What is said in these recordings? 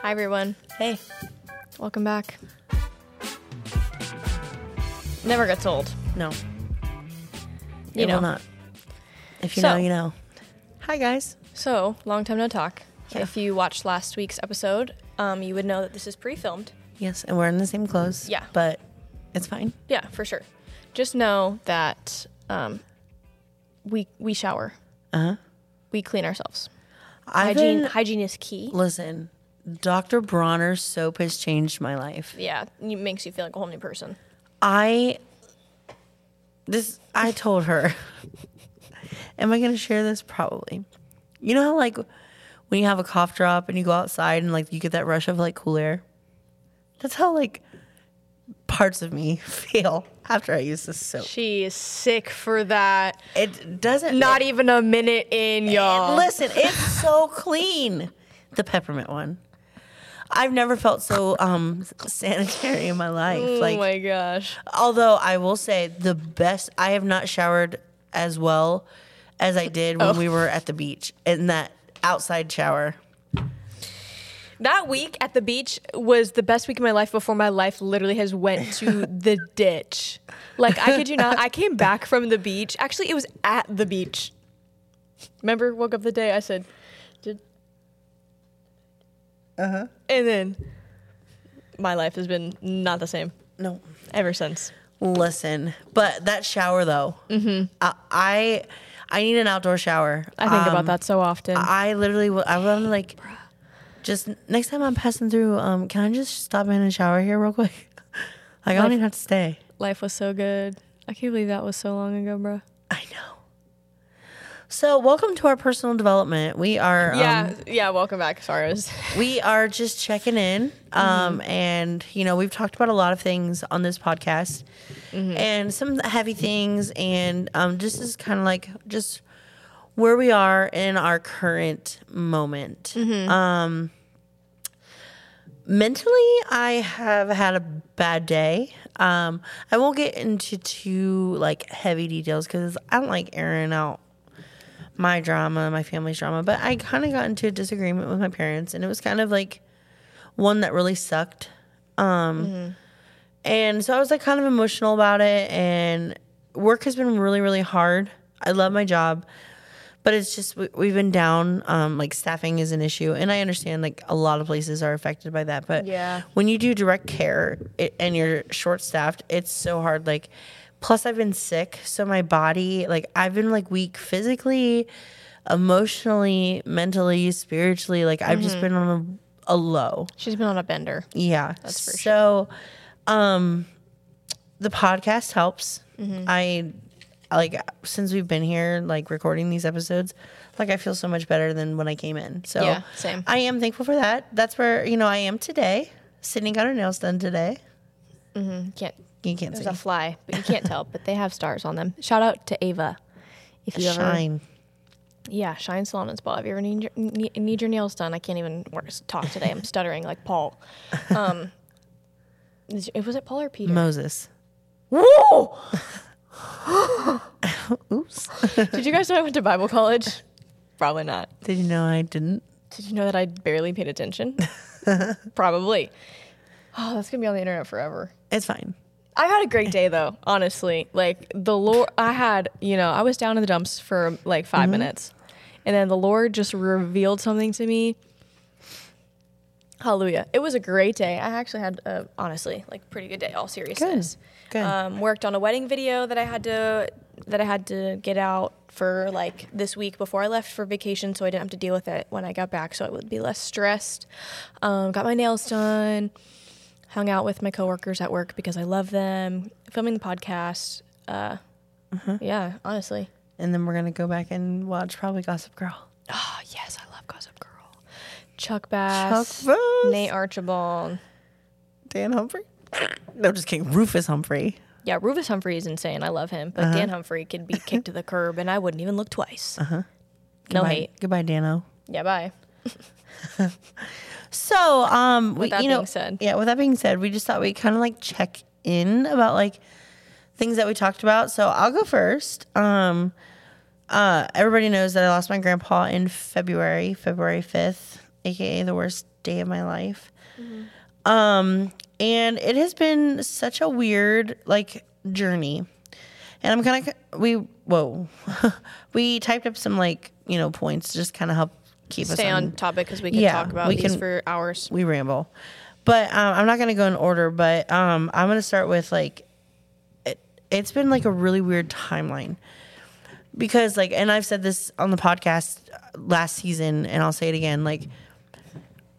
Hi, everyone. Hey. Welcome back. Never gets old. No. You it know. will not. If you So- know, you know. Hi, guys. So, long time no talk. Yeah. If you watched last week's episode, um, you would know that this is pre filmed. Yes, and we're in the same clothes. Yeah. But it's fine. Yeah, for sure. Just know that um, we we shower, Uh huh. we clean ourselves. I've Hygiene been, hygiene is key. listen, Dr. Bronner's soap has changed my life. Yeah, it makes you feel like a whole new person. I, this, I told her, am I going to share this? Probably. You know how, like, when you have a cough drop and you go outside and, like, you get that rush of, like, cool air? That's how, like, parts of me feel after I use this soap. She is sick for that. It doesn't. Not even a minute in, y'all. Listen, it's so clean. The peppermint one. I've never felt so um sanitary in my life. oh like my gosh. although I will say the best I have not showered as well as I did when Oh. we were at the beach in that outside shower. That week at the beach was the best week of my life before my life literally has went to the ditch. Like I kid you not, I came back from the beach. Actually, it was at the beach. Remember, woke up the day I said. Uh huh. And then my life has been not the same No. ever since. Listen, but that shower though, I, I I need an outdoor shower. I think Um, about that so often. I literally, w- I to like, just next time I'm passing through, um, can I just stop in and shower here real quick? like I don't Like- even have to stay. life was so good. I can't believe that was so long ago, bro. I know. So welcome to our personal development. We are, Yeah, um, yeah. Welcome back. Was. we are just checking in, um, and you know we've talked about a lot of things on this podcast, and some heavy things, and um, this is kind of like just where we are in our current moment. Um, mentally, I have had a bad day. Um, I won't get into too like heavy details because I don't like airing out my drama, my family's drama, but I kind of got into a disagreement with my parents, and it was kind of like one that really sucked. Um, And so I was like kind of emotional about it, and work has been really, really hard. I love my job, but it's just we- we've been down. Um, like staffing is an issue, and I understand like a lot of places are affected by that. But Yeah. when you do direct care it, and you're short staffed, it's so hard. Like, plus I've been sick, so my body, like I've been like weak physically, emotionally, mentally, spiritually. Like I've just been on a, a low. She's been on a bender. Yeah. That's for so, um, the podcast helps. Mm-hmm. I like since we've been here, like recording these episodes, like I feel so much better than when I came in. So Yeah, same. I am thankful for that. That's where you know I am today. Sydney got her nails done today. mm-hmm. can't. You can't There's see. a fly, but you can't tell. But they have stars on them. Shout out to Ava. If you ever, Shine. yeah, Shine Salon and Spa. If you ever need your, need, need your nails done, I can't even work, talk today. I'm stuttering like Paul. Um, was it Paul or Peter? Moses. Whoa! Oops. Did you guys know I went to Bible college? Probably not. Did you know I didn't? Did you know that I barely paid attention? Probably. Oh, that's gonna be on the internet forever. It's fine. I had a great day though, honestly. Like the Lord, I had, you know, I was down in the dumps for like 5 minutes, and then the Lord just revealed something to me. Hallelujah! It was a great day. I actually had, a, honestly, like pretty good day. All seriousness. Good. Um, worked on a wedding video that I had to that I had to get out for like this week before I left for vacation, so I didn't have to deal with it when I got back, so I would be less stressed. Um, got my nails done hung out with my coworkers at work because I love them. Filming the podcast. Uh, Yeah, honestly. And then we're gonna go back and watch probably Gossip Girl. Oh, yes, I love Gossip Girl. Chuck Bass, Chuck Bass. Nate Archibald. Dan Humphrey. No, just kidding. Rufus Humphrey. Yeah, Rufus Humphrey is insane. I love him. But Dan Humphrey could be kicked to the curb and I wouldn't even look twice. Uh huh. No Goodbye- hate. Goodbye, Dano. Yeah, bye. So, um, we, that you know, being said. yeah. With that being said, we just thought we'd kind of like check in about like things that we talked about. So I'll go first. Um, uh, everybody knows that I lost my grandpa in February, February fifth, aka the worst day of my life. Um, and it has been such a weird like journey. And I'm kind of we whoa, we typed up some like you know points to just kind of help keep Stay us on topic because we could Yeah, talk about we these can- for hours. we ramble. But um, I'm not gonna go in order. But um, I'm gonna start with like it, it's been like a really weird timeline because like, and I've said this on the podcast last season, and I'll say it again. Like,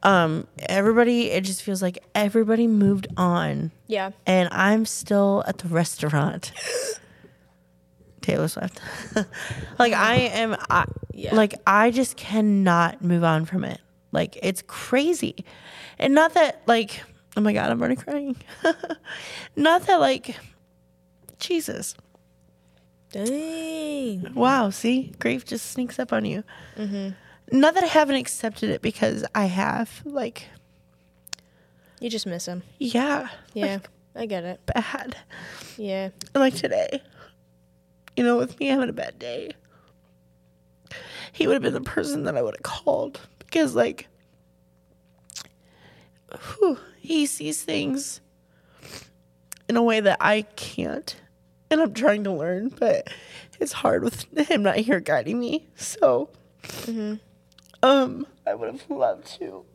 um, everybody, it just feels like everybody moved on, Yeah. and I'm still at the restaurant. Taylor Swift. like I am, I, Yeah. like I just cannot move on from it. Like it's crazy, and not that like oh my god, I'm already crying. not that like Jesus. Dang. Wow, see, grief just sneaks up on you. Mm-hmm. Not that I haven't accepted it because I have. Like, You just miss him. yeah, Yeah. I get it. bad. Yeah. Like today, you know, with me having a bad day, he would have been the person that I would have called because, like, whew, he sees things in a way that I can't. And I'm trying to learn, but it's hard with him not here guiding me. So, um, I would have loved to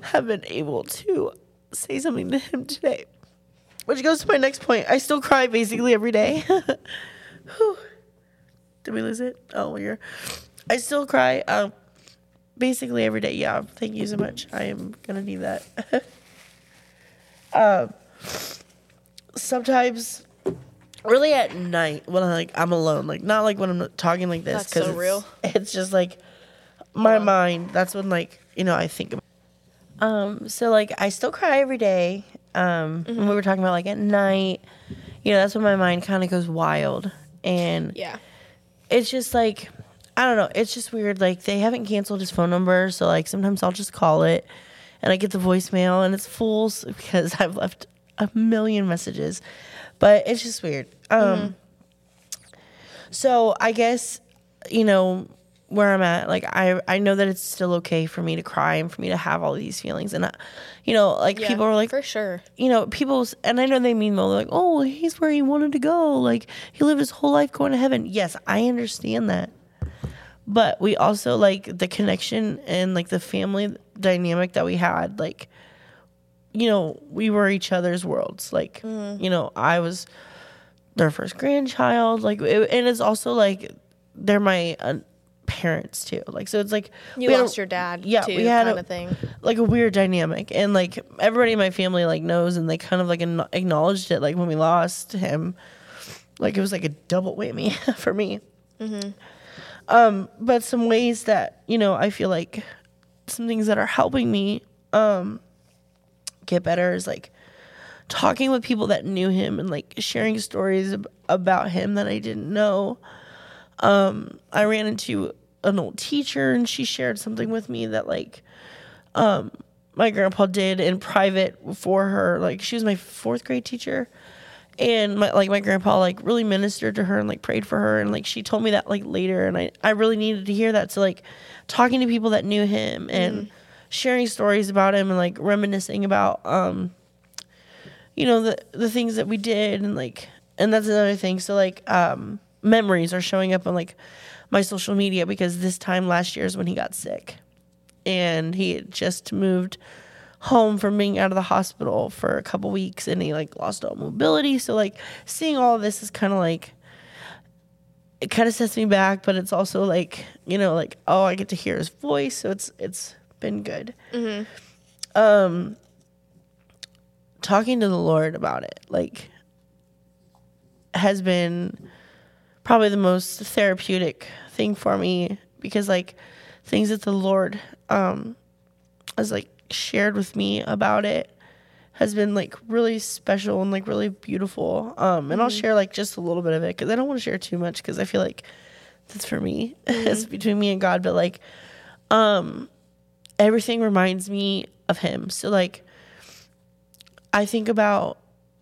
have been able to say something to him today. Which goes to my next point. I still cry basically every day. Did we lose it? Oh, you're. I still cry um, basically every day. Yeah, thank you so much. I am gonna need that. um, sometimes, really at night when I'm like I'm alone, like not like when I'm talking like this. That's so it's, real. It's just like my mind. That's when like you know I think about. Um, so like I still cry every day. Um, when we were talking about like at night, you know, that's when my mind kind of goes wild. And Yeah. it's just like, I don't know, it's just weird. Like they haven't canceled his phone number. So like sometimes I'll just call it and I get the voicemail and it's full because I've left a million messages, but it's just weird. Um, so I guess, you know, where I'm at, like I I know that it's still okay for me to cry and for me to have all these feelings, and I, you know, like Yeah, people are like, for sure. you know, people's, and I know they mean well, they're like, oh, he's where he wanted to go, like he lived his whole life going to heaven. Yes, I understand that, but we also like the connection and like the family dynamic that we had, like, you know, we were each other's worlds. Like, you know, I was their first grandchild, like, it, and it's also like they're my uh, parents too. Like, so it's like You we had a- lost your dad. yeah, too, we had kind a- of thing. like a weird dynamic and like everybody in my family like knows and they kind of like an- acknowledged it like when we lost him like it was like a double whammy for me um but some ways that you know i feel like some things that are helping me um get better is like talking with people that knew him and like sharing stories ab- about him that i didn't know um i ran into an old teacher and she shared something with me that like um my grandpa did in private for her. Like she was my fourth grade teacher and my like my grandpa like really ministered to her and like prayed for her and like she told me that like later and I I really needed to hear that so like talking to people that knew him and sharing stories about him and like reminiscing about um you know the the things that we did and like and that's another thing. So like um memories are showing up on like my social media because this time last year is when he got sick. And he had just moved home from being out of the hospital for a couple weeks and he like lost all mobility. So like seeing all this is kind of like it kind of sets me back but it's also like you know like oh i get to hear his voice so it's it's been good. Um talking to the lord about it like has been probably the most therapeutic thing for me because like things that the lord um has like shared with me about it has been like really special and like really beautiful. Um and i'll share like just a little bit of it because i don't want to share too much because i feel like that's for me. It's between me and god but like um everything reminds me of him. So like i think about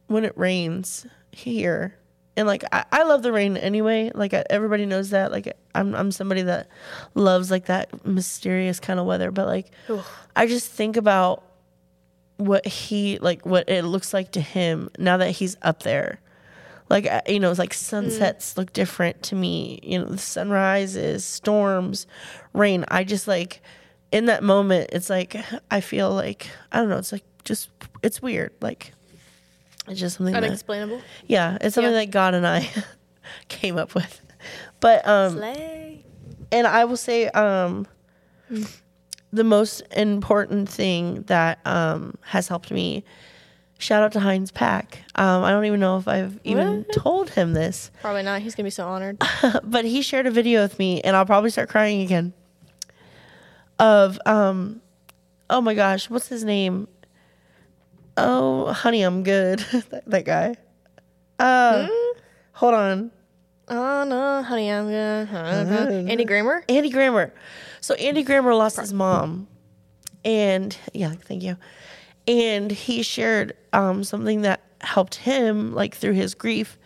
when it rains here And like I, I love the rain anyway. Like I, everybody knows that. Like I'm I'm somebody that loves like that mysterious kind of weather. But like I just think about what he like what it looks like to him now that he's up there. Like you know, it's like sunsets mm. look different to me. You know, the sunrises, storms, rain. I just like in that moment. It's like I feel like I don't know. It's like just it's weird. Like it's just something that Unexplainable. yeah, it's something Yeah. that God and I came up with. But um Slay. and I will say um the most important thing that um has helped me shout out to Heinz Pack. Um I don't even know if I've even What? told him this, Probably not. He's gonna be so honored. but he shared a video with me and I'll probably start crying again. Of um oh my gosh, what's his name? Oh, honey, I'm good. that, that guy. Uh hold on. oh no, honey, I'm gonna. Andy Grammer. Andy Grammer. So Andy Grammer lost his mom, and yeah, thank you. And he shared um, something that helped him, like through his grief.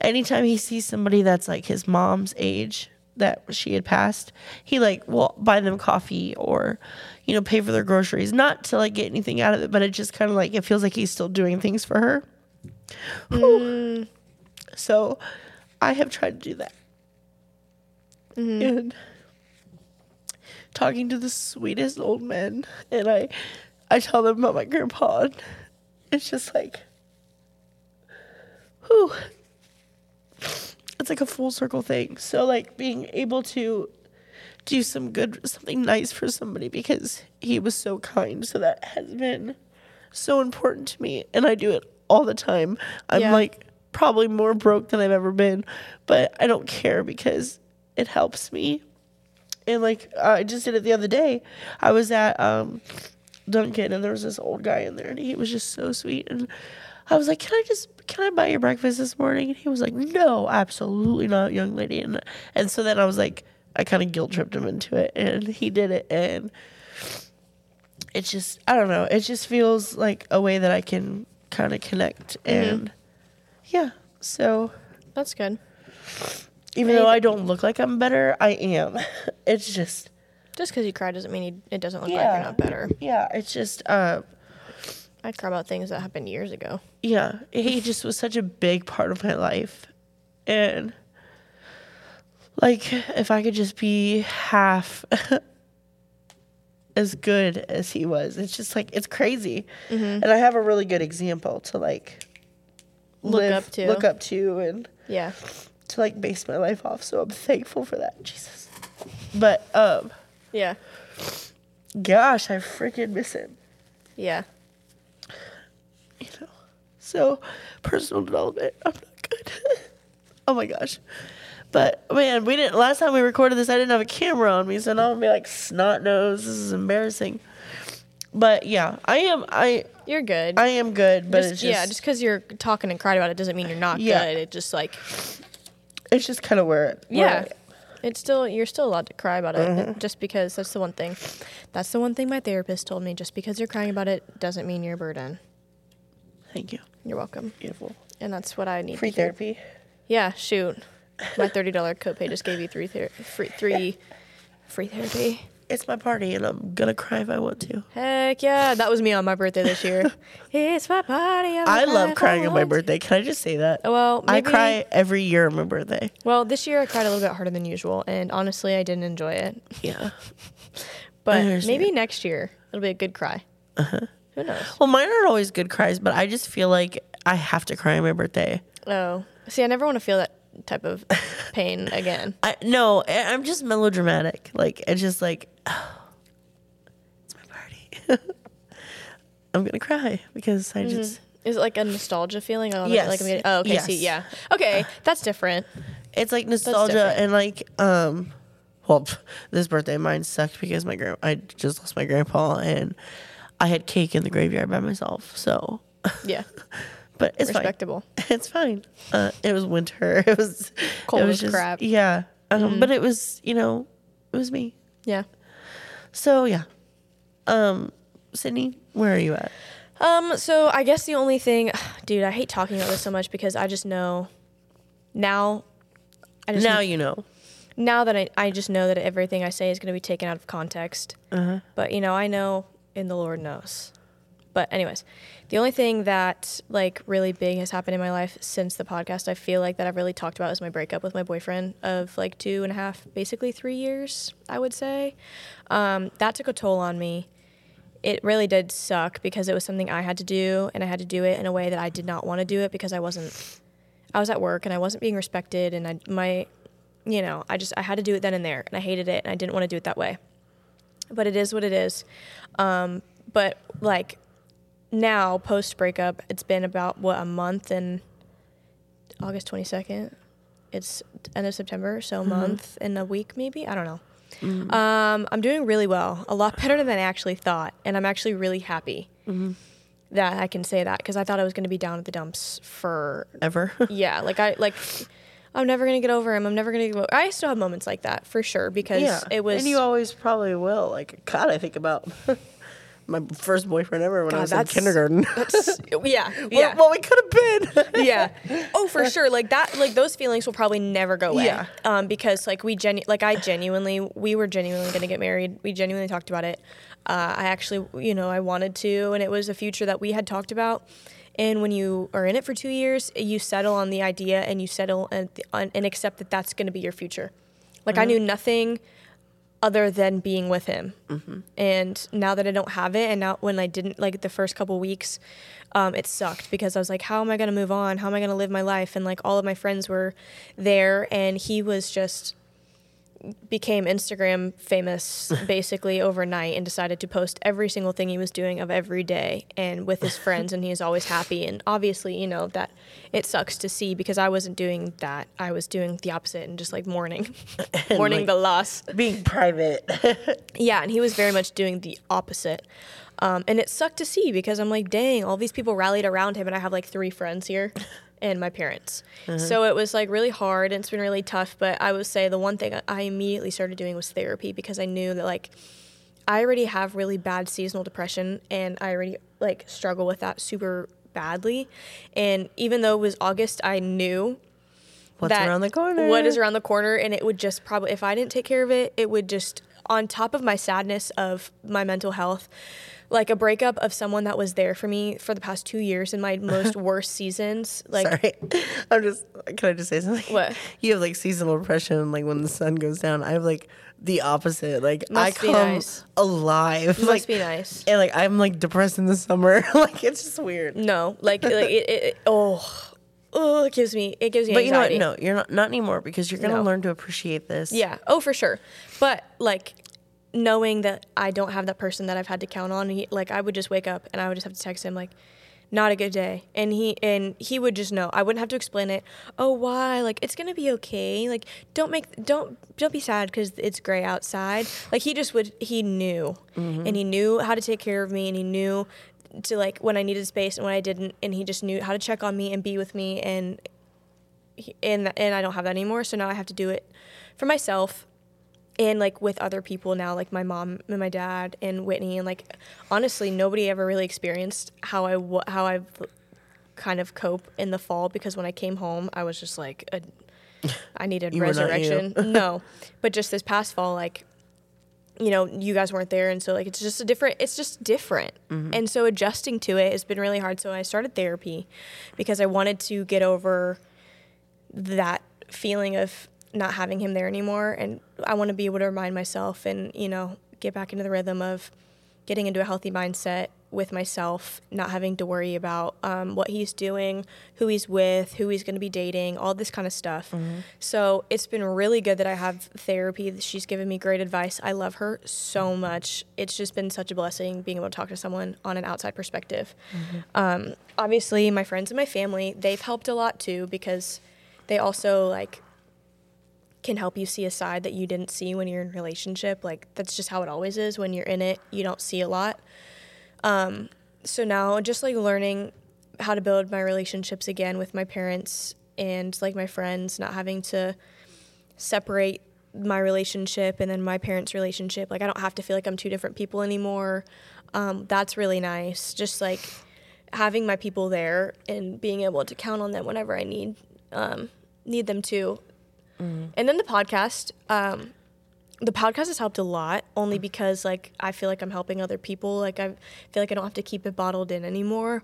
Anytime he sees somebody that's like his mom's age that she had passed, he like will buy them coffee or, you know, pay for their groceries. Not to like get anything out of it, but it just kind of like it feels like he's still doing things for her. Hmm. Whew. So, I have tried to do that. Mm-hmm. And talking to the sweetest old men and I I tell them about my grandpa and it's just like whew. It's like a full circle thing. So like being able to do some good something nice for somebody because he was so kind. So that has been so important to me and I do it all the time. I'm Yeah. like probably more broke than I've ever been, but I don't care because it helps me and like I just did it the other day. I was at um Dunkin' and there was this old guy in there and he was just so sweet and I was like, "Can I just can I buy your breakfast this morning?" And he was like, "No, absolutely not, young lady." And and so then I was like, I kind of guilt tripped him into it and he did it and it's just I don't know, it just feels like a way that I can kind of connect and yeah. So That's good. even though I don't look like I'm better, I am. It's just Just because you cry doesn't mean you, it doesn't look like you're not better. yeah, it's just uh I cry about things that happened years ago. yeah, he just was such a big part of my life. And like if I could just be half as good as he was, it's just like it's crazy. And I have a really good example to like Look live- up to. look up to and Yeah. to like base my life off. So I'm thankful for that. Jesus. But um Yeah. gosh, I freaking miss him. Yeah. you know. So personal development, I'm not good. oh my gosh. But man, we didn't last time we recorded this I didn't have a camera on me, so now I'm gonna be like snot nose. This is embarrassing. But yeah, I am I You're good. I am good, but just, it's just, yeah, just because you're talking and crying about it doesn't mean you're not Yeah. good. It just like it's just kind of where it where yeah, it's still you're still allowed to cry about it. Mm-hmm. Just because that's the one thing. That's the one thing my therapist told me. Just because you're crying about it doesn't mean you're a burden. Thank you. You're welcome. Beautiful. And that's what I need. Free to hear. therapy. Yeah, shoot. My thirty dollar copay just gave you three ther- free three free therapy. It's my party and I'm gonna cry if I want to. Heck yeah, that was me on my birthday this year. it's my party. I'm I love crying on my birthday. Can I just say that? Well, I cry every year on my birthday. Well, this year I cried a little bit harder than usual, and honestly, I didn't enjoy it. Yeah. But maybe next year it'll be a good cry. Uh-huh. Who knows? Well, mine aren't always good cries, but I just feel like I have to cry on my birthday. Oh, see, I never want to feel that type of pain again. I no, I'm just melodramatic. Like it's just like it's my party. I'm gonna cry because I just Is it like a nostalgia feeling? Oh, Yes. Like I'm getting, oh, okay. See, yeah. Yes. Okay, that's different. it's like nostalgia and like um well this birthday mine sucked because my grand I just lost my grandpa and I had cake in the graveyard by myself. So Yeah, but it's fine. respectable. It's fine. Uh, it was winter. It was Cold it was as crap. Mm-hmm. Yeah, um, but it was you know it was me. Yeah. So yeah, um, Sydney, where are you at? Um. So I guess the only thing, dude, I hate talking about this so much because I just know now I just Now you know. now that I, I just know that everything I say is going to be taken out of context. Uh-huh. But you know, I know, and the Lord knows. But anyways, the only thing that like really big has happened in my life since the podcast, I feel like that I've really talked about is my breakup with my boyfriend of like two and a half, basically three years, I would say. Um, that took a toll on me. It really did suck because it was something I had to do, and I had to do it in a way that I did not want to do it because I wasn't. I was at work and I wasn't being respected, and I my you know, I just I had to do it then and there, and I hated it, and I didn't want to do it that way. But it is what it is. Um, but like now, post breakup, it's been about what a month and August twenty second. It's end of September, so a mm-hmm. month and a week maybe. I don't know. Mm. Um, I'm doing really well, a lot better than I actually thought, and I'm actually really happy mm-hmm. that I can say that because I thought I was going to be down at the dumps for Ever. yeah, like I like I'm never gonna get over him. I'm never gonna get over. I still have moments like that for sure because yeah. it was And you always probably will. Like, God, I think about my first boyfriend ever when God, I was in kindergarten. yeah What- yeah. What we could have been. yeah. Oh for sure. Like that like those feelings will probably never go away. Yeah. um because like we genu- like I genuinely we were genuinely gonna get married. We genuinely talked about it. Uh, I actually you know I wanted to and it was a future that we had talked about. And when you are in it for two years you settle on the idea and you settle and, and accept that that's going to be your future. Like I knew nothing other than being with him. And now that I don't have it, and now when I didn't, like the first couple weeks, um, it sucked because I was like, how am I going to move on? How am I going to live my life? And like all of my friends were there, and he was just became Instagram famous basically overnight and decided to post every single thing he was doing of every day and with his friends and he is always happy. And obviously you know that it sucks to see because I wasn't doing that. I was doing the opposite and just like mourning. Mourning like- the loss. Being private. yeah, and he was very much doing the opposite. Um, and it sucked to see because I'm like, dang, all these people rallied around him, and I have like three friends here and my parents. Uh-huh. So it was like really hard and it's been really tough. But I would say the one thing I immediately started doing was therapy because I knew that like I already have really bad seasonal depression and I already like struggle with that super badly. And even though it was August, I knew What's that around the corner? What is around the corner, and it would just probably if I didn't take care of it, it would just on top of my sadness of my mental health, like a breakup of someone that was there for me for the past two years in my most worst seasons. Like Sorry. I'm just, can I just say something? What? You have like seasonal depression, like when the sun goes down. I have like the opposite. Like, Must I come nice. alive. must like, be nice. And like, I'm like depressed in the summer. like, it's just weird. No, like like it, it, oh. Oh, it gives me it gives me But you know what? No, you're not, not anymore because you're going to No. learn to appreciate this. Yeah. Oh, for sure. But like knowing that I don't have that person that I've had to count on, he, like I would just wake up and I would just have to text him like, "Not a good day," and he and he would just know. I wouldn't have to explain it. Oh, why? Like it's gonna be okay. Like don't make don't don't be sad because it's gray outside. Like he just would. He knew, mm-hmm. and he knew how to take care of me, and he knew to like when I needed space and when I didn't, and he just knew how to check on me and be with me and he- and and I don't have that anymore. So now I have to do it for myself and like with other people now, like my mom and my dad and Whitney, and like honestly, nobody ever really experienced how I wa- how I kind of cope in the fall because when I came home, I was just like a, I needed You were not you. resurrection. no, but just this past fall, like you know, you guys weren't there, and so like it's just a different. It's just different, mm-hmm. and so adjusting to it has been really hard. So I started therapy because I wanted to get over that feeling of not having him there anymore and I want to be able to remind myself and you know get back into the rhythm of getting into a healthy mindset with myself not having to worry about um, what he's doing who he's with who he's going to be dating all this kind of stuff so it's been really good that i have therapy. She's given me great advice. I love her so much. It's just been such a blessing being able to talk to someone on an outside perspective. Um, obviously my friends and my family they've helped a lot too because they also like can help you see a side that you didn't see when you're in relationship like that's just how it always is. When you're in it you don't see a lot. Um, so now just like learning how to build my relationships again with my parents and like my friends not having to separate my relationship and then my parents relationship. Like i don't have to feel like i'm two different people anymore. Um, that's really nice. Just like having my people there and being able to count on them whenever i need um, need them too. And then the podcast, um, the podcast has helped a lot only because like I feel like I'm helping other people. Like I feel like I don't have to keep it bottled in anymore.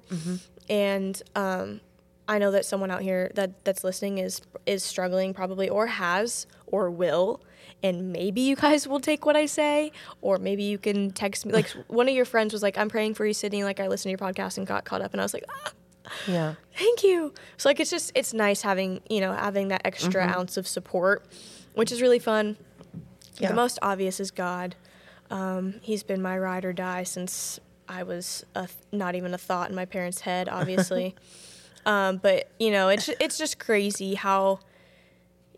And um, I know that someone out here that that's listening is is struggling probably or has or will. And maybe you guys will take what I say, or maybe you can text me. Like one of your friends was like, "I'm praying for you, Sydney." Like I listened to your podcast and got caught up, and I was like, ah, Yeah. thank you. So like it's just it's nice having you know having that extra ounce of support which is really fun. Yeah. the most obvious is god. Um, he's been my ride or die since i was a th- not even a thought in my parents head obviously. Um, but you know it's it's just crazy how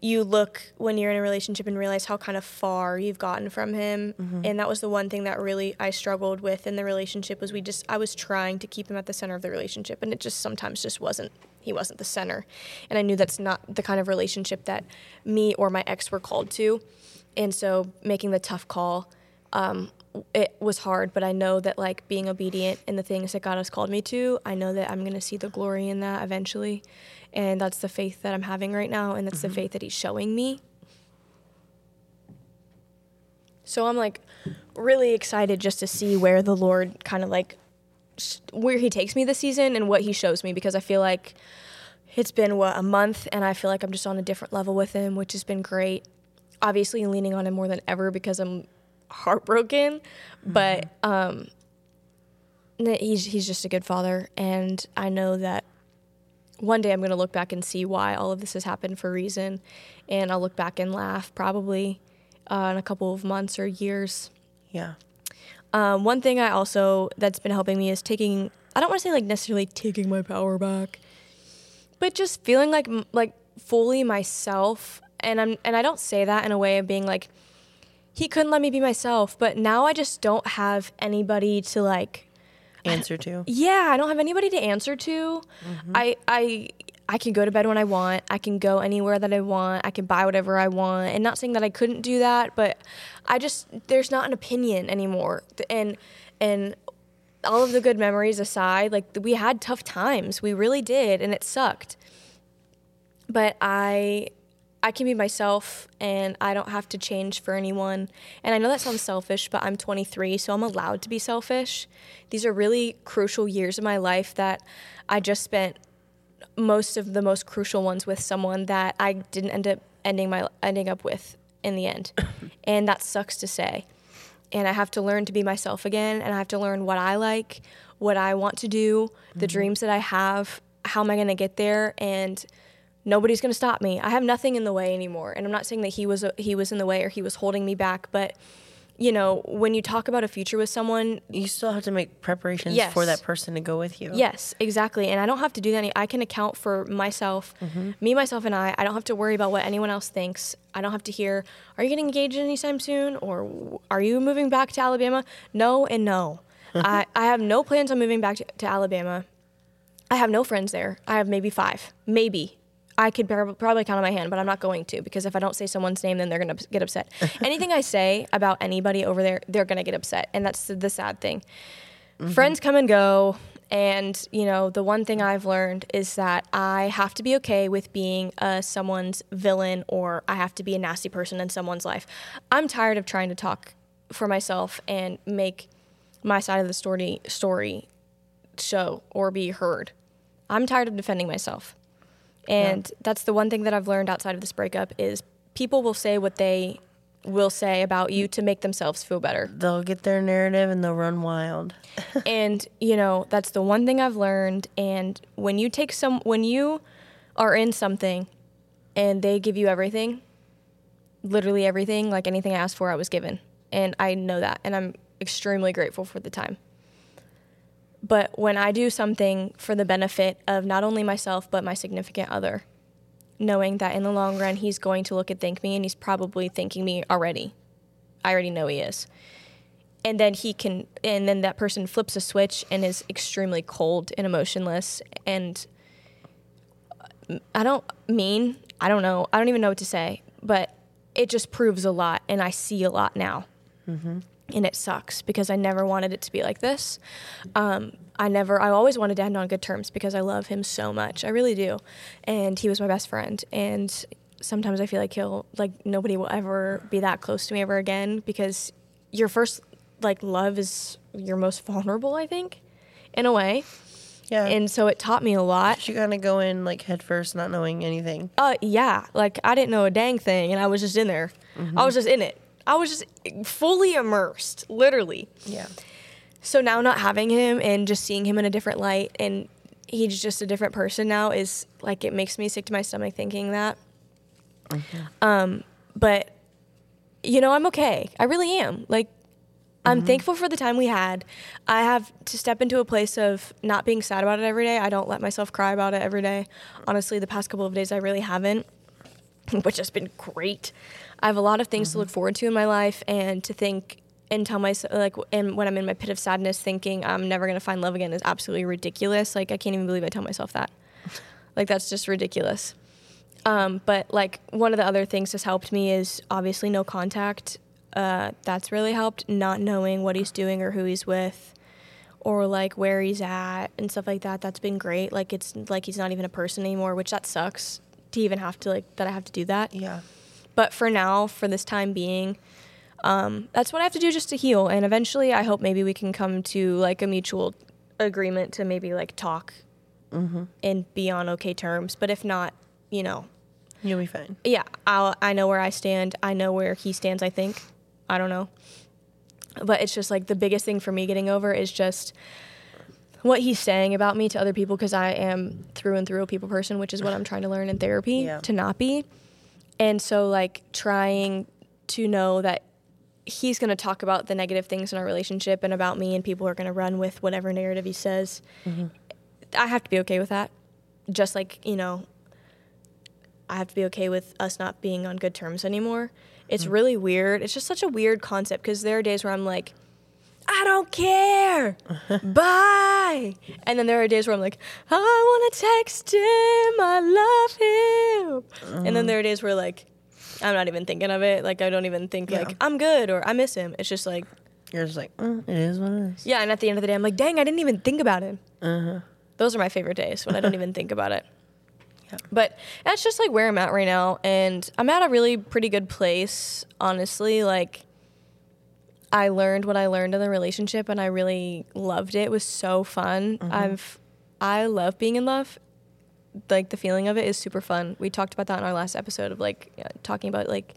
you look when you're in a relationship and realize how kind of far you've gotten from him. And that was the one thing that really i struggled with in the relationship was we just i was trying to keep him at the center of the relationship and it just sometimes just wasn't he wasn't the center. And i knew that's not the kind of relationship that me or my ex were called to. And so making the tough call um, it was hard but i know that like being obedient in the things that god has called me to i know that i'm going to see the glory in that eventually and that's the faith that i'm having right now and that's the faith that he's showing me. So i'm like really excited just to see where the lord kind of like where he takes me this season and what he shows me because i feel like it's been what a month and i feel like i'm just on a different level with him which has been great. Obviously leaning on him more than ever because i'm heartbroken but um he's he's just a good father and i know that one day i'm going to look back and see why all of this has happened for a reason and i'll look back and laugh probably uh, in a couple of months or years Yeah. um, one thing I also that's been helping me is taking. I don't want to say like necessarily taking my power back, but just feeling like like fully myself. And I'm and I don't say that in a way of being like he couldn't let me be myself, but now I just don't have anybody to like. Answer to. Yeah, I don't have anybody to answer to. Mm-hmm. I I I can go to bed when I want. I can go anywhere that I want. I can buy whatever I want. And not saying that I couldn't do that, but I just there's not an opinion anymore. And and all of the good memories aside, like we had tough times. We really did, and it sucked. But I I can be myself and I don't have to change for anyone. And I know that sounds selfish, but I'm 23, so I'm allowed to be selfish. These are really crucial years of my life that I just spent most of the most crucial ones with someone that I didn't end up ending my ending up with in the end. and that sucks to say. And I have to learn to be myself again and I have to learn what I like, what I want to do, the mm-hmm. dreams that I have, how am I going to get there and nobody's going to stop me. I have nothing in the way anymore. And I'm not saying that he was he was in the way or he was holding me back, but you know, when you talk about a future with someone, You still have to make preparations Yes. for that person to go with you. Yes, exactly. And I don't have to do that. any- I can account for myself, mm-hmm. me, myself, and I. I don't have to worry about what anyone else thinks. I don't have to hear, are you getting engaged anytime soon? Or are you moving back to Alabama? No and no. I, I have no plans on moving back to, to Alabama. I have no friends there. I have maybe five. Maybe. I could probably count on my hand, but I'm not going to because if I don't say someone's name, then they're to get upset. Anything I say about anybody over there, they're to get upset. And that's the, sad thing friends come and go and you know the one thing i've learned is that i have to be okay with being uh, someone's villain or i have to be a nasty person in someone's life i'm tired of trying to talk for myself and make my side of the story story show or be heard i'm tired of defending myself and that's the one thing that i've learned outside of this breakup is people will say what they will say about you to make themselves feel better. They'll get their narrative and they'll run wild. and you know that's the one thing i've learned. And when you take some when you are in something and they give you everything literally everything like anything i asked for i was given. And i know that. And i'm extremely grateful for the time but when i do something for the benefit of not only myself but my significant other knowing that in the long run he's going to look and thank me and he's probably thanking me already. I already know he is. And then he can and then that person flips a switch and is extremely cold and emotionless and i don't mean i don't know i don't even know what to say but it just proves a lot and i see a lot now mm-hmm. And it sucks because I never wanted it to be like this. Um, I never, I always wanted to end on good terms because I love him so much. I really do. And he was my best friend. And sometimes I feel like he'll, like, nobody will ever be that close to me ever again because your first, like, love is your most vulnerable, I think, in a way. Yeah. And so it taught me a lot. you kind of go in like head first, not knowing anything. Uh, yeah, like I didn't know a dang thing, and I was just in there. I was just in it. I was just fully immersed, literally. Yeah. So now not having him and just seeing him in a different light, and he's just a different person now, is like it makes me sick to my stomach thinking that. Um, but you know, I'm okay. I really am. Like, I'm thankful for the time we had. I have to step into a place of not being sad about it every day. I don't let myself cry about it every day. Honestly, the past couple of days, I really haven't, which has been great. I have a lot of things to look forward to in my life and to think and tell myself, like, and when I'm in my pit of sadness, thinking I'm never going to find love again is absolutely ridiculous. Like, I can't even believe I tell myself that. like, that's just ridiculous. Um, but like one of the other things that's helped me is obviously no contact. Uh, that's really helped. Not knowing what he's doing or who he's with, or like where he's at and stuff like that. That's been great. Like it's like he's not even a person anymore, which that sucks to even have to like that I have to do that. Yeah. But for now, for this time being, um, that's what I have to do just to heal. And eventually, I hope maybe we can come to like a mutual agreement to maybe like talk and be on okay terms. But if not, you know, You'll be fine. yeah, I'll, I know where I stand. I know where he stands, I think. I don't know. But it's just like the biggest thing for me getting over is just what he's saying about me to other people because I am through and through a people person, which is what I'm trying to learn in therapy Yeah. to not be. And so, like, trying to know that he's going to talk about the negative things in our relationship and about me, and people are going to run with whatever narrative he says. I have to be okay with that. Just like, you know, I have to be okay with us not being on good terms anymore. It's mm-hmm. really weird. It's just such a weird concept because there are days where I'm like, I don't care. Bye. And then there are days where I'm like, I want to text him. I love him. And then there are days where like, I'm not even thinking of it. Like I don't even think Yeah. like I'm good or I miss him. It's just like, You're just like, mm, it is what it is. yeah. And at the end of the day, I'm like, dang, I didn't even think about him. Uh-huh. Those are my favorite days when I don't even think about it. Yeah. But that's just like where I'm at right now. And I'm at a really pretty good place, honestly. Like, I learned what I learned in the relationship and I really loved it. It was so fun. I've, I love being in love. Like, the feeling of it is super fun. We talked about that in our last episode of like uh, talking about like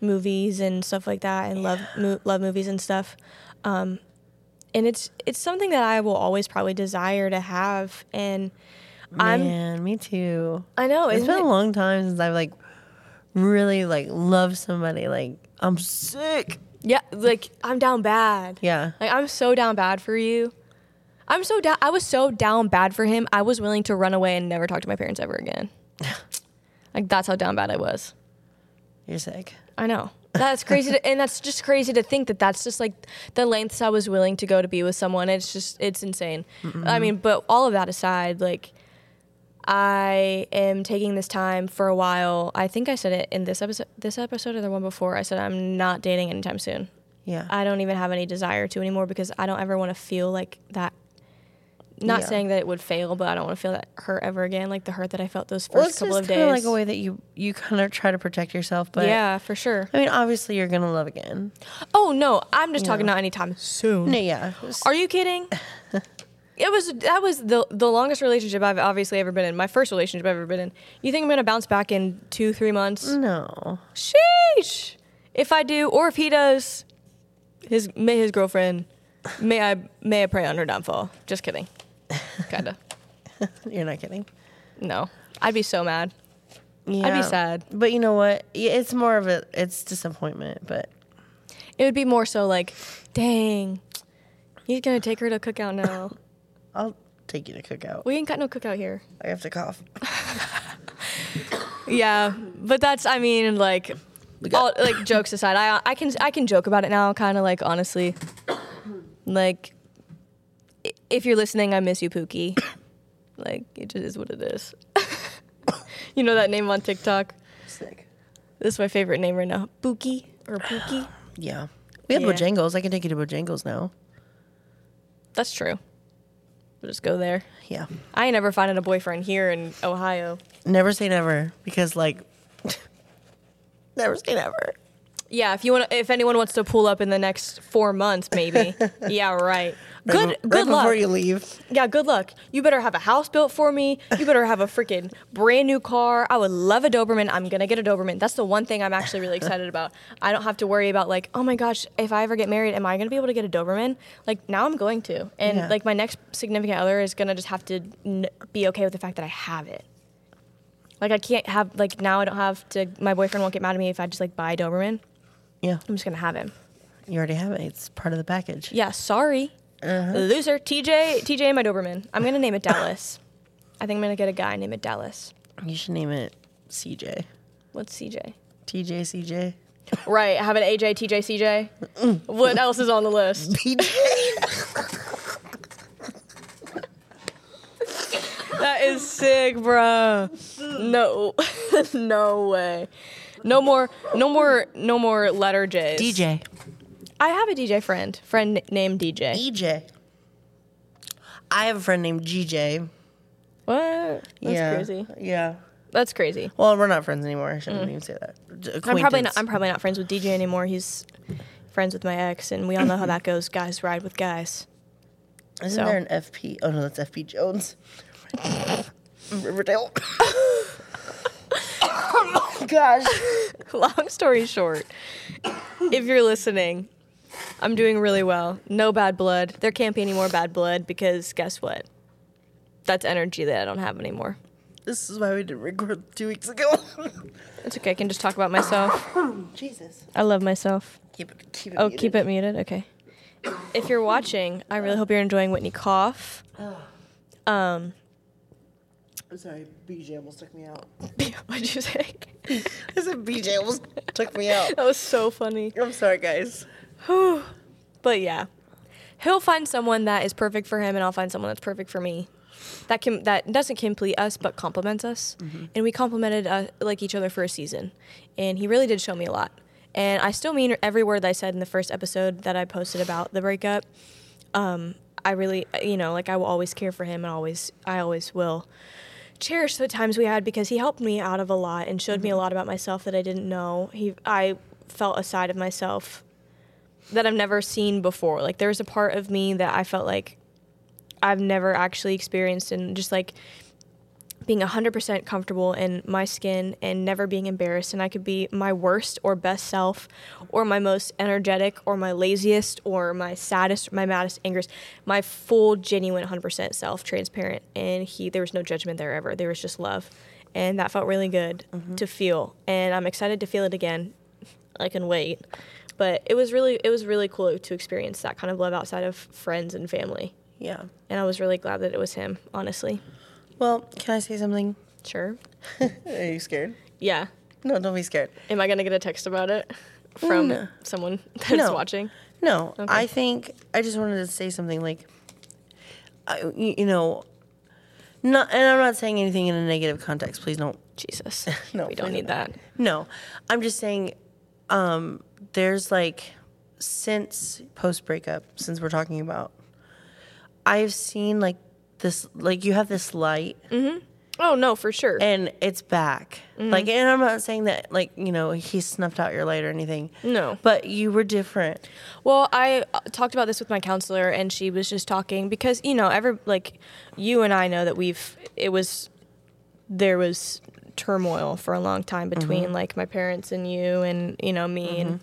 movies and stuff like that and love, mo- love movies and stuff. Um, and it's it's something that I will always probably desire to have. And I'm Man, me too. I know It's been it? a long time since I've like really like loved somebody. Like I'm sick. Yeah, like I'm down bad. Yeah. Like I'm so down bad for you. I'm so down. I was so down bad for him. I was willing to run away and never talk to my parents ever again. like that's how down bad I was. You're sick. I know. That's crazy, to, and that's just crazy to think that that's just like the lengths I was willing to go to be with someone. It's just it's insane. I mean, but all of that aside, like I am taking this time for a while. I think I said it in this episode, this episode or the one before. I said I'm not dating anytime soon. Yeah. I don't even have any desire to anymore because I don't ever want to feel like that. Not Yeah. saying that it would fail, but I don't want to feel that hurt ever again, like the hurt that I felt those first well, couple of days. like a way that you you kind of try to protect yourself, but yeah, for sure. I mean, obviously, you're gonna love again. Oh no, I'm just talking Yeah. not anytime soon. No, yeah. Are you kidding? it was that was the the longest relationship I've obviously ever been in. My first relationship I've ever been in. You think I'm gonna bounce back in two three months? no. Sheesh. If I do, or if he does, his may his girlfriend, may I may I pray on her downfall. Just kidding. Kinda. You're not kidding. No, I'd be so mad. Yeah. I'd be sad. But you know what? It's more of a it's disappointment, but It would be more so like, dang, he's gonna take her to cookout now. I'll take you to cookout. we ain't got no cookout here. I have to cough. Yeah, but that's I mean like all, like jokes aside, I I can I can joke about it now kind of like honestly. Like if you're listening, I miss you Pookie. like it just is what it is. you know that name on TikTok? Sick. This is my favorite name right now. Pookie or Pookie. Yeah. We have Yeah. Bojangles. I can take you to Bojangles now. That's true. We'll just go there. Yeah. I ain't never finding a boyfriend here in Ohio. Never say never because like never say never. Yeah, if you want, if anyone wants to pull up in the next four months, maybe. yeah, right. Good, Right good right luck. before you leave. Yeah, good luck. You better have a house built for me. You better have a freaking brand new car. I would love a Doberman. I'm gonna get a Doberman. That's the one thing I'm actually really excited about. I don't have to worry about like, oh my gosh, if I ever get married, am I gonna be able to get a Doberman? Like now I'm going to, and Yeah. like my next significant other is gonna just have to n- be okay with the fact that I have it. Like I can't have like now I don't have to. My boyfriend won't get mad at me if I just like buy a Doberman. Yeah. I'm just gonna have him. You already have it. It's part of the package. Yeah, sorry. Uh-huh. Loser. TJ, TJ, my Doberman. I'm going to name it Dallas. I think I'm going to get a guy, name it Dallas. You should name it CJ. What's CJ? TJ CJ. Right, have an AJ, TJ, CJ. What else is on the list? PJ. That is sick, bro. No. no way. No more, no more, no more letter J's. DJ. I have a DJ friend, friend named DJ. EJ. I have a friend named GJ. What? That's yeah. crazy. Yeah. That's crazy. Well, we're not friends anymore. I shouldn't even say that. Mm. I'm probably not. I'm probably not friends with DJ anymore. He's friends with my ex, and we all know how that goes. Guys ride with guys. Isn't so. there an FP? Oh no, that's FP Jones. Riverdale. oh my gosh. Long story short, if you're listening, I'm doing really well. No bad blood. There can't be any more bad blood because guess what? That's energy that I don't have anymore. This is why we didn't record two weeks ago. It's okay. I can just talk about myself. Jesus. I love myself. Keep it. Keep it. Oh, muted. keep it muted. Okay. If you're watching, I really hope you're enjoying Whitney Cough. Um, I'm sorry. BJ almost took me out. what'd you say? I said BJ almost took me out. That was so funny. I'm sorry, guys. But yeah, he'll find someone that is perfect for him, and I'll find someone that's perfect for me. That can that doesn't complete us, but complements us, and we complemented uh, like each other for a season, and he really did show me a lot. And I still mean every word that I said in the first episode that I posted about the breakup. Um, I really, you know, like I will always care for him, and always, I always will cherish the times we had because he helped me out of a lot and showed me a mm-hmm. lot about myself that I didn't know. He, I felt a side of myself that I've never seen before. Like there was a part of me that I felt like I've never actually experienced and just like being 100% comfortable in my skin and never being embarrassed and I could be my worst or best self or my most energetic or my laziest or my saddest my maddest angers my full genuine 100% self transparent and he there was no judgment there ever. There was just love. And that felt really good mm-hmm. to feel. And I'm excited to feel it again. I can wait. But it was really it was really cool to experience that kind of love outside of friends and family. Yeah. and I was really glad that it was him honestly Well, can I say something? sure Are you scared? yeah No, don't be scared. Am I gonna get a text about it from No. someone that's No. watching? No, Okay. I think I just wanted to say something like, I, you know, not, and I'm not saying anything in a negative context. Please don't. Jesus, No, we don't need that. No, I'm just saying, um, there's like, since post breakup, since we're talking about, I've seen like this, like you have this light Mm-hmm. Oh no, for sure. and it's back. Mm-hmm. Like, and I'm not saying that like you know he snuffed out your light or anything. No. but you were different. Well, I uh, talked about this with my counselor, and she was just talking because you know, ever like you and I know that we've it was there was turmoil for a long time between like my parents and you, and you know me, and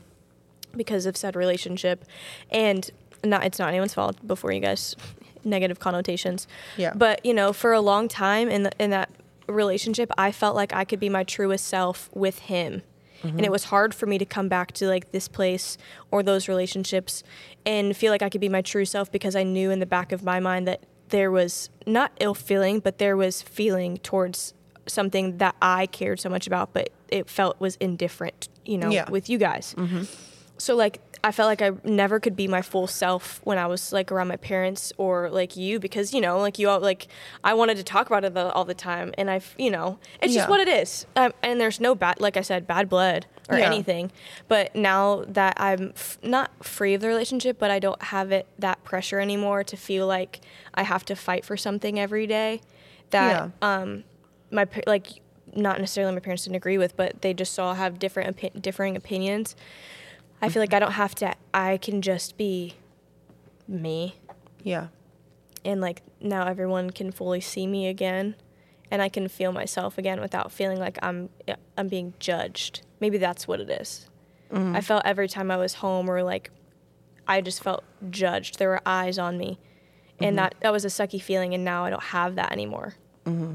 because of said relationship, and not it's not anyone's fault. Before you guys negative connotations, Yeah. But you know, for a long time in the, in that relationship, I felt like I could be my truest self with him. And it mm-hmm. was hard for me to come back to like this place or those relationships and feel like I could be my true self because I knew in the back of my mind that there was not ill feeling, but there was feeling towards something that I cared so much about, but it felt was indifferent, you know, Yeah. with you guys. Mm-hmm. So like I felt like I never could be my full self when I was like around my parents or like you because you know like you all like I wanted to talk about it the, all the time and I you know it's just Yeah. what it is um, and there's no bad like I said bad blood or Yeah. anything but now that I'm f- not free of the relationship but I don't have it that pressure anymore to feel like I have to fight for something every day that um my like not necessarily my parents didn't agree with but they just all have different opi- differing opinions I feel like I don't have to. I can just be me, Yeah. and like now everyone can fully see me again, and I can feel myself again without feeling like I'm uh, I'm being judged. Maybe that's what it is. Mm-hmm. I felt every time I was home or like I just felt judged. There were eyes on me, and mm-hmm. that that was a sucky feeling. And now I don't have that anymore. Mm-hmm.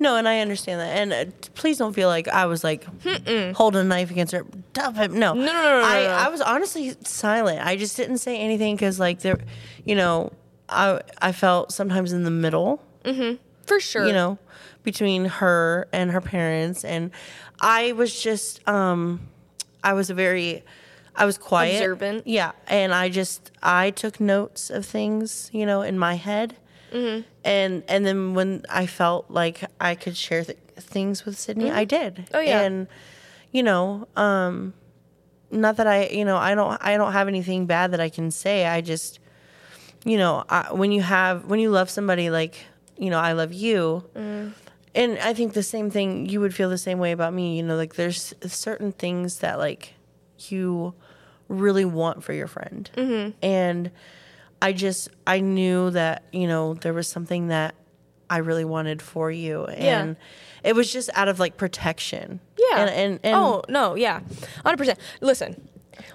No, and I understand that. And uh, please don't feel like I was like holding a knife against her. Him. No, no, no, no, I, no. I was honestly silent. I just didn't say anything because, like, there, you know, I I felt sometimes in the middle. For sure. you know, between her and her parents. And I was just, um, I was a very, I was quiet. Observant. Yeah. And I just, I took notes of things, you know, in my head. Mm-hmm. And, and then when I felt like I could share th- things with Sydney, I did. Oh, yeah. And, you know, um, not that I, you know, I don't, I don't have anything bad that I can say. I just, you know, I, when you have, when you love somebody like, you know, I love you, and I think the same thing, you would feel the same way about me. You know, like there's certain things that like you really want for your friend, and I just, I knew that, you know, there was something that I really wanted for you, and it was just out of like protection. Yeah. and and, and oh no, yeah, hundred percent. Listen,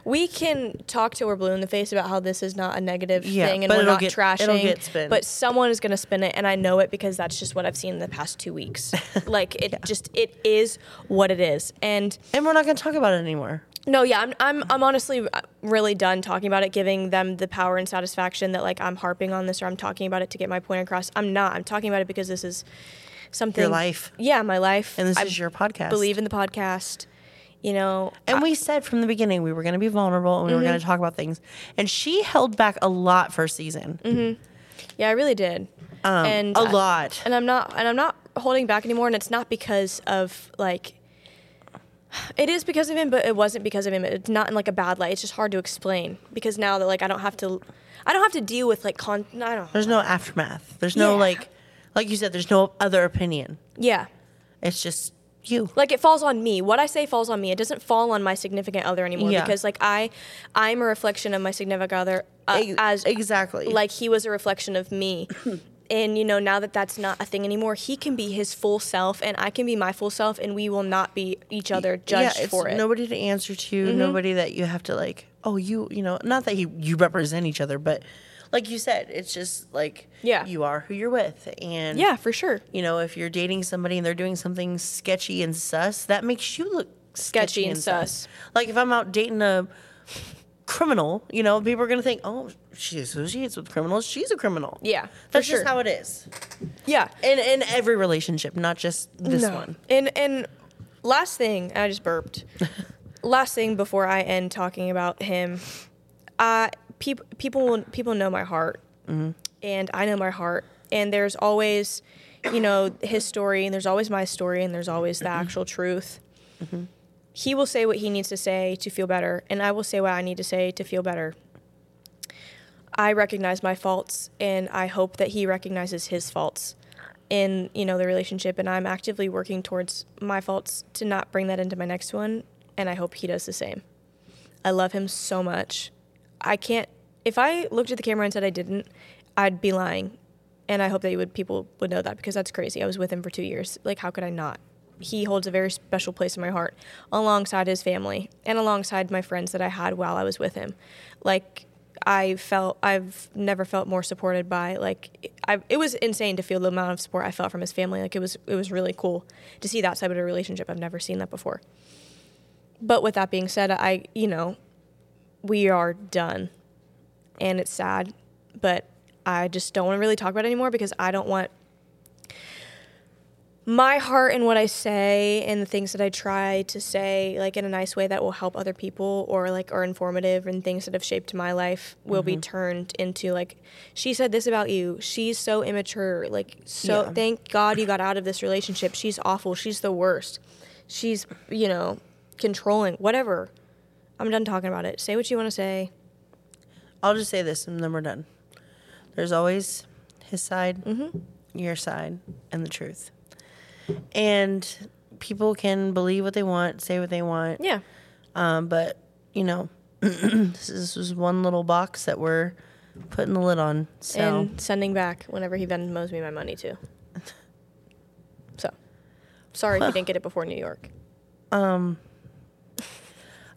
we can talk till we're blue in the face about how this is not a negative Yeah, thing and we're not get- trashing. it'll get spin. But someone is gonna spin it, and I know it because that's just what I've seen in the past two weeks. like it just it is what it is, and and we're not going to talk about it anymore. No, yeah, I'm I'm I'm honestly uh, really done talking about it, giving them the power and satisfaction that like I'm harping on this or I'm talking about it to get my point across. I'm not. I'm talking about it because this is something Your life. Yeah, my life. And this I is your podcast. Believe in the podcast. You know, And we said from the beginning we were going to be vulnerable and we were Mm-hmm. going to talk about things. And she held back a lot for season. Mm-hmm. Yeah, I really did. Um, and a I- lot. And I'm not and I'm not holding back anymore and it's not because of like it is because of him, but it wasn't because of him. It's not in like a bad light. It's just hard to explain because now that like I don't have to I don't have to deal with like con I don't There's no aftermath. There's no Yeah. like, like you said, there's no other opinion. Yeah. It's just you. Like it falls on me. What I say falls on me. It doesn't fall on my significant other anymore Yeah. because like I I'm a reflection of my significant other uh, Ex- as exactly. like he was a reflection of me. and you know, now that that's not a thing anymore, he can be his full self and I can be my full self and we will not be each other judged yeah, for it. Mm-hmm. nobody to answer to, nobody that you have to like, oh, you, you know, not that you, you represent each other, but like you said, it's just like, Yeah. you are who you're with. And, yeah, for sure. you know, if you're dating somebody and they're doing something sketchy and sus, that makes you look sketchy, and sus. Like if I'm out dating a criminal, you know, people are gonna think, oh, she associates with criminals. She's a criminal. Yeah, that's sure. just how it is. Yeah. In in every relationship, not just this No. one. And and last thing, I just burped. last thing before I end talking about him, uh, people people people know my heart, and I know my heart, and there's always, you know, his story, and there's always my story, and there's always the actual truth. He will say what he needs to say to feel better, and I will say what I need to say to feel better. I recognize my faults, and I hope that he recognizes his faults in you know the relationship and i'm actively working towards my faults to not bring that into my next one and i hope he does the same. I love him so much. I can't if i looked at the camera and said i didn't i'd be lying and i hope that would people would know that because that's crazy. I was with him for two years. Like how could i not he holds a very special place in my heart alongside his family and alongside my friends that i had while i was with him like I felt I've never felt more supported by like I, it was insane to feel the amount of support I felt from his family. Like it was it was really cool to see that side of a relationship. I've never seen that before. But with that being said, I you know we are done, and it's sad, but I just don't want to really talk about it anymore because I don't want my heart and what I say and the things that I try to say like in a nice way that will help other people or like are informative and things that have shaped my life will Mm-hmm. be turned into like she said this about you. She's so immature. Like so Yeah. thank God you got out of this relationship. She's awful. She's the worst. She's, you know, controlling. Whatever. I'm done talking about it. Say what you want to say. I'll just say this and then we're done. There's always his side, Mm-hmm. your side, and the truth. And people can believe what they want, say what they want. Yeah. Um, but, you know, this is just one little box that we're putting the lid on. So, and sending back whenever he Venmos me my money too. So, sorry if you didn't get it before New York. um,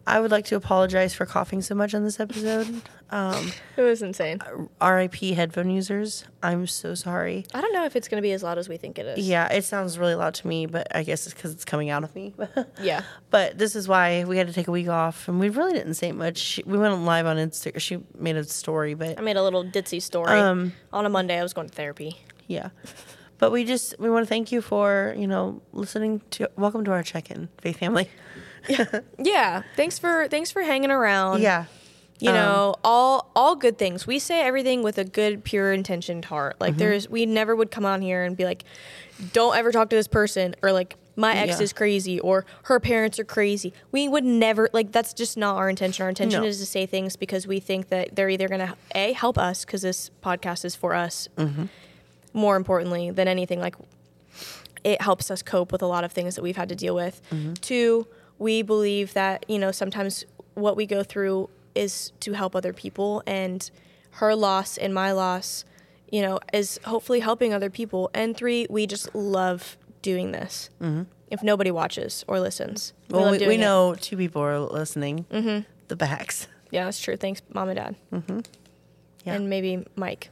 I would like to apologize for coughing so much on this episode. Um, It was insane. RIP headphone users. I'm so sorry. I don't know if it's going to be as loud as we think it is. Yeah, it sounds really loud to me, but I guess it's because it's coming out of me. Yeah. But this is why we had to take a week off, and we really didn't say much. We went live on Instagram. She made a story, but I made a little ditzy story. Um, On a Monday, I was going to therapy. yeah. But we just we want to thank you for you know listening to. Welcome to our check-in, Faith family. Yeah. Thanks for thanks for hanging around. Yeah, You Um, know, all all good things. We say everything with a good, pure intentioned heart. Like Mm-hmm. there's we never would come on here and be like, Don't ever talk to this person or like my ex Yeah. is crazy or her parents are crazy. We would never like that's just not our intention. Our intention No. is to say things because we think that they're either gonna A help us because this podcast is for us Mm-hmm. more importantly than anything, like it helps us cope with a lot of things that we've had to deal with. Mm-hmm. Two, we believe that, you know, sometimes what we go through is to help other people and her loss and my loss, you know, is hopefully helping other people. And three, we just love doing this. If nobody watches or listens. Mm-hmm. well, we, we it. know two people are listening. Mm-hmm. The backs. Yeah, that's true. Thanks, mom and dad. Yeah. And maybe Mike.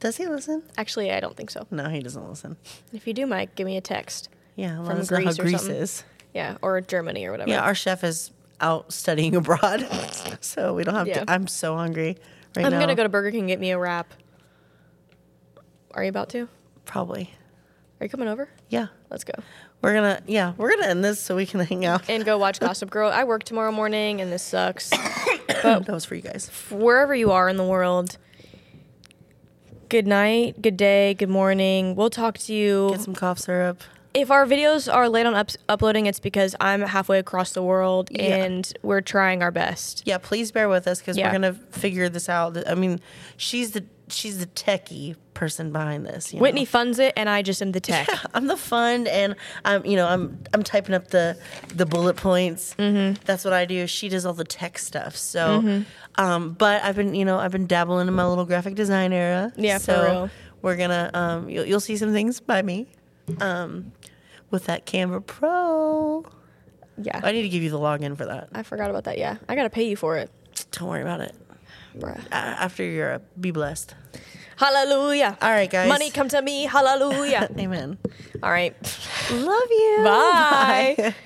Does he listen? Actually, I don't think so. No, he doesn't listen. If you do, Mike, give me a text. Yeah, let From us know how Greece or something. is. Yeah, or Germany or whatever. Yeah, our chef is out studying abroad, so we don't have Yeah. to. I'm so hungry right I'm now. gonna go to Burger King and get me a wrap. Are you about to? Probably. Are you coming over? Yeah, Let's go. we're gonna. Yeah, we're gonna end this so we can hang out. And go watch Gossip Girl. I work tomorrow morning and this sucks. that was for you guys. Wherever you are in the world, good night, good day, good morning. We'll talk to you. Get some cough syrup. If our videos are late on up- uploading, it's because I'm halfway across the world Yeah. and we're trying our best. Yeah, please bear with us because Yeah. we're gonna figure this out. I mean, she's the she's the techie person behind this. You know? Whitney funds it, and I just am the tech. I'm the fund, and I'm you know I'm I'm typing up the the bullet points. Mm-hmm. That's what I do. She does all the tech stuff. So, Mm-hmm. um, but I've been you know I've been dabbling in my little graphic design era. Yeah, for so real. We're gonna um you'll, you'll see some things by me, um, with that Canva Pro. Yeah. I need to give you the login for that. I forgot about that. Yeah. I got to pay you for it. Don't worry about it. Bruh. A- After you're up, be blessed. Hallelujah. All right, guys. Money come to me. Hallelujah. Amen. All right. Love you. Bye. Bye.